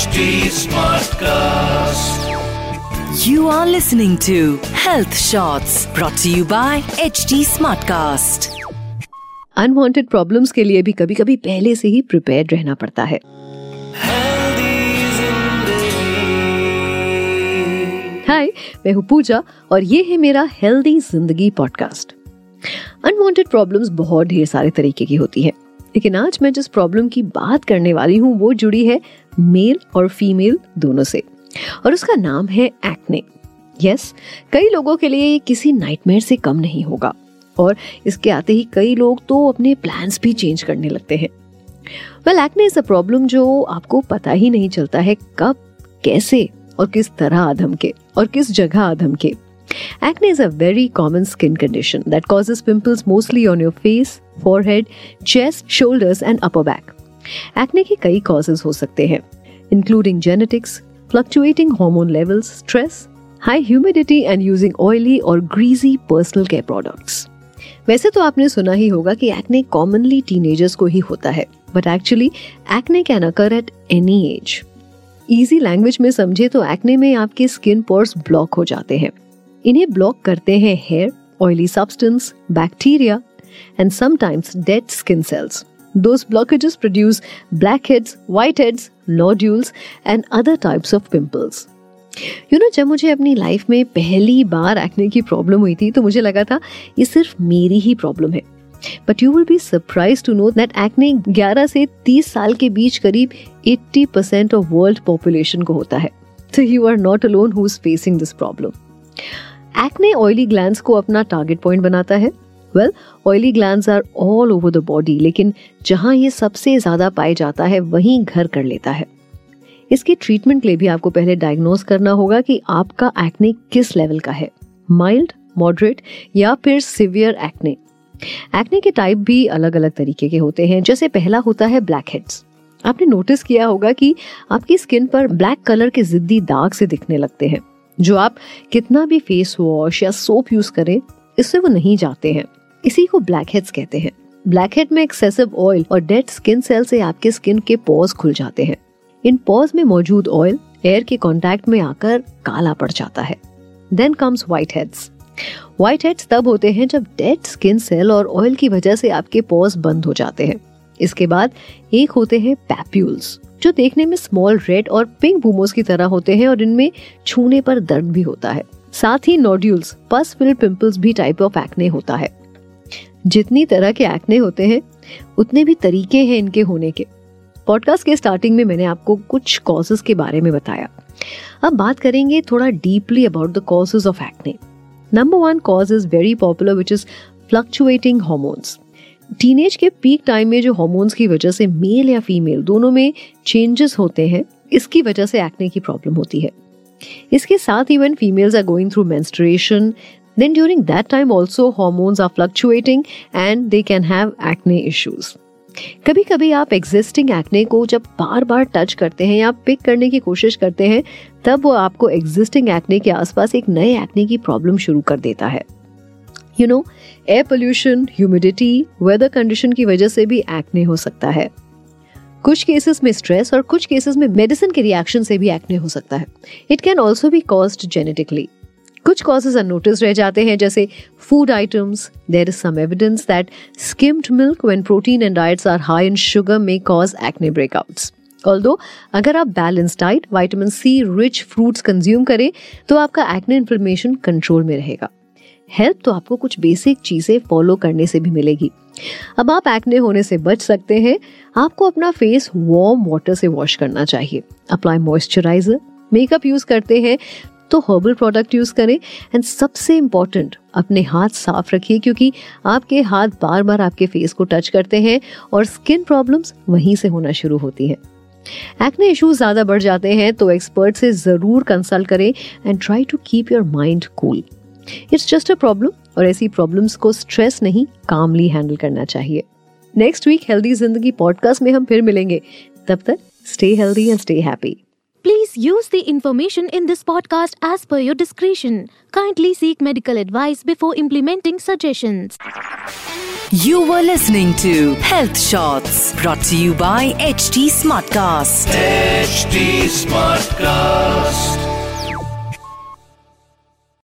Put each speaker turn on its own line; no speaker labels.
HD Smartcast.
You are listening to Health Shots brought to you by HD Smartcast.
Unwanted problems के लिए भी कभी कभी पहले से ही प्रिपेयर रहना पड़ता है हाय मैं हूँ पूजा और ये है मेरा हेल्दी ज़िंदगी पॉडकास्ट अनवांटेड प्रॉब्लम्स बहुत ढेर सारे तरीके की होती है लेकिन आज मैं जिस प्रॉब्लम की बात करने वाली हूँ, वो जुड़ी है मेल और फीमेल दोनों से। और उसका नाम है एक्ने यस कई लोगों के लिए ये किसी नाइटमेयर से कम नहीं होगा। और इसके आते ही कई लोग तो अपने प्लान्स भी चेंज करने लगते हैं। Well acne is a problem जो आपको पता ही नहीं चलता है कब, कैसे, और किस तरह आधम के, और किस जगह आधम के। Acne is a very common skin condition that causes pimples mostly on your face, forehead, chest, shoulders and upper back. Acne के कई causes हो सकते हैं, including genetics, fluctuating hormone levels, stress, high humidity and using oily or greasy personal care products. वैसे तो आपने सुना ही होगा कि एक्ने कॉमनली टीनेजर्स को ही होता है but actually acne can occur at any age easy language में समझे तो एक्ने में आपके स्किन पोर्स ब्लॉक हो जाते हैं इन्हें ब्लॉक करते हैं hair oily substance bacteria and sometimes dead skin cells Those blockages produce blackheads, whiteheads, nodules, and other types of pimples. You know जब मुझे अपनी लाइफ में पहली बार एक्ने की प्रॉब्लम हुई थी तो मुझे लगा था ये सिर्फ़ मेरी ही प्रॉब्लम है। But you will be surprise to know that acne 11 से 30 साल के बीच करीब 80 परसेंट ऑफ़ वर्ल्ड पॉपुलेशन को होता है। तो you are not alone who is facing this problem acne oily glands को अपना टारगेट पॉइंट बनाता है। Well oily glands are all over the body लेकिन जहाँ ये सबसे ज़्यादा पाया जाता है, वहीं घर कर लेता है। इसके ट्रीटमेंट के लिए भी आपको पहले डायग्नोस करना होगा कि आपका एक्ने किस लेवल का है। माइल्ड मॉडरेट या फिर सिवियर एक्ने एक्ने के टाइप भी अलग अलग तरीके के होते हैं। जैसे पहला होता है ब्लैक हेड्स आपने नोटिस किया होगा कि आपकी स्किन पर ब्लैक कलर के जिद्दी दाग से दिखने लगते हैं। जो आप कितना भी फेस वॉश या सोप यूज़ करें, इससे वो नहीं जाते हैं। इसी को ब्लैक हेड्स कहते हैं। ब्लैक हेड में एक्सेसिव ऑयल और डेड स्किन सेल से आपके स्किन के पॉज खुल जाते हैं। इन पॉज में मौजूद ऑयल एयर के कांटेक्ट में आकर काला पड़ जाता है। Then comes whiteheads whiteheads तब होते हैं जब डेड स्किन सेल और ऑयल की वजह से आपके पॉज बंद हो जाते हैं। इसके बाद एक होते हैं पैप्यूल्स जो देखने में स्मॉल रेड और पिंक बूमोस की तरह होते हैं और इनमें छूने पर दर्द भी होता है। साथ ही नोड्यूल्स पस फिल पिंपल्स भी टाइप ऑफ़ एक्ने होता है। जितनी तरह के एक्ने होते हैं, उतने भी तरीके हैं इनके होने के। पॉडकास्ट के स्टार्टिंग में मैंने आपको कुछ कॉजेज के बारे में बताया। अब बात करेंगे थोड़ा deeply about the causes of acne number one cause is very popular which is fluctuating hormones teenage के पीक टाइम में जो हॉर्मोन्स की वजह से मेल या फीमेल दोनों में चेंजेस होते हैं, इसकी वजह से एक्ने की प्रॉब्लम होती है। इसके साथ ही when females are going through menstruation then during that time also hormones are fluctuating and they can have acne issues. कभी कभी आप एग्जिस्टिंग एक्ने को जब बार बार टच करते हैं या पिक करने की कोशिश करते हैं, तब वो आपको एग्जिस्टिंग एक्ने के आसपास एक नए एक्ने की प्रॉब्लम शुरू कर देता है। You know air pollution humidity weather condition की वजह से भी एक्ने हो सकता है। कुछ केसेस में स्ट्रेस और कुछ केसेस में मेडिसिन के रिएक्शन से भी एक्ने हो सकता है। It can also be caused genetically कुछ कॉजेज अनोटिस रह जाते हैं, जैसे food items there is some evidence that skimmed milk whey protein and diets are high in sugar may cause acne breakouts although अगर आप balance diet vitamin C rich fruits consume करें तो आपका acne inflammation control में रहेगा। Help तो आपको कुछ बेसिक चीज़ें फॉलो करने से भी मिलेगी। अब आप एक्ने होने से बच सकते हैं। आपको अपना फेस वार्म वाटर से वॉश करना चाहिए। अप्लाई मॉइस्चराइजर, मेकअप यूज़ करते हैं तो हर्बल प्रोडक्ट यूज़ करें। एंड सबसे इंपॉर्टेंट, अपने हाथ साफ़ रखिए क्योंकि आपके हाथ बार बार आपके फेस को टच करते हैं और स्किन प्रॉब्लम्स वहीं से होना शुरू होती हैं। एक्ने इश्यूज़ ज़्यादा बढ़ जाते हैं तो एक्सपर्ट से ज़रूर कंसल्ट करें and try to keep your mind cool. It's just a problem और ऐसी प्रॉब्लम्स को स्ट्रेस नहीं कामली हैंडल करना चाहिए। नेक्स्ट वीक हेल्दी ज़िंदगी पॉडकास्ट में हम फिर मिलेंगे। तब तक stay healthy and stay happy
please
use the information in this podcast as per your description kindly seek medical advice before implementing suggestion you
were listening to health shorts brought you by H T smart cast
H smart